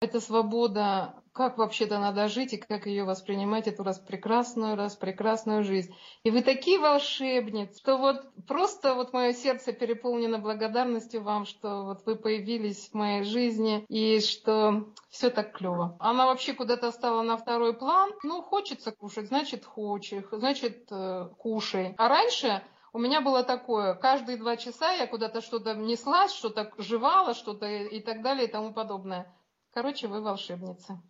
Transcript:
Это свобода, как вообще-то надо жить и как ее воспринимать, эту раз прекрасную, раз прекрасную жизнь. И вы такие волшебницы, что вот просто вот мое сердце переполнено благодарностью вам, что вот вы появились в моей жизни и что все так клево. Она вообще куда-то стала на второй план. Ну, хочется кушать, значит, хочешь, значит, э, кушай. А раньше у меня было такое, каждые два часа я куда-то что-то неслась, что-то жевала, что-то и так далее и тому подобное. Короче, вы волшебница.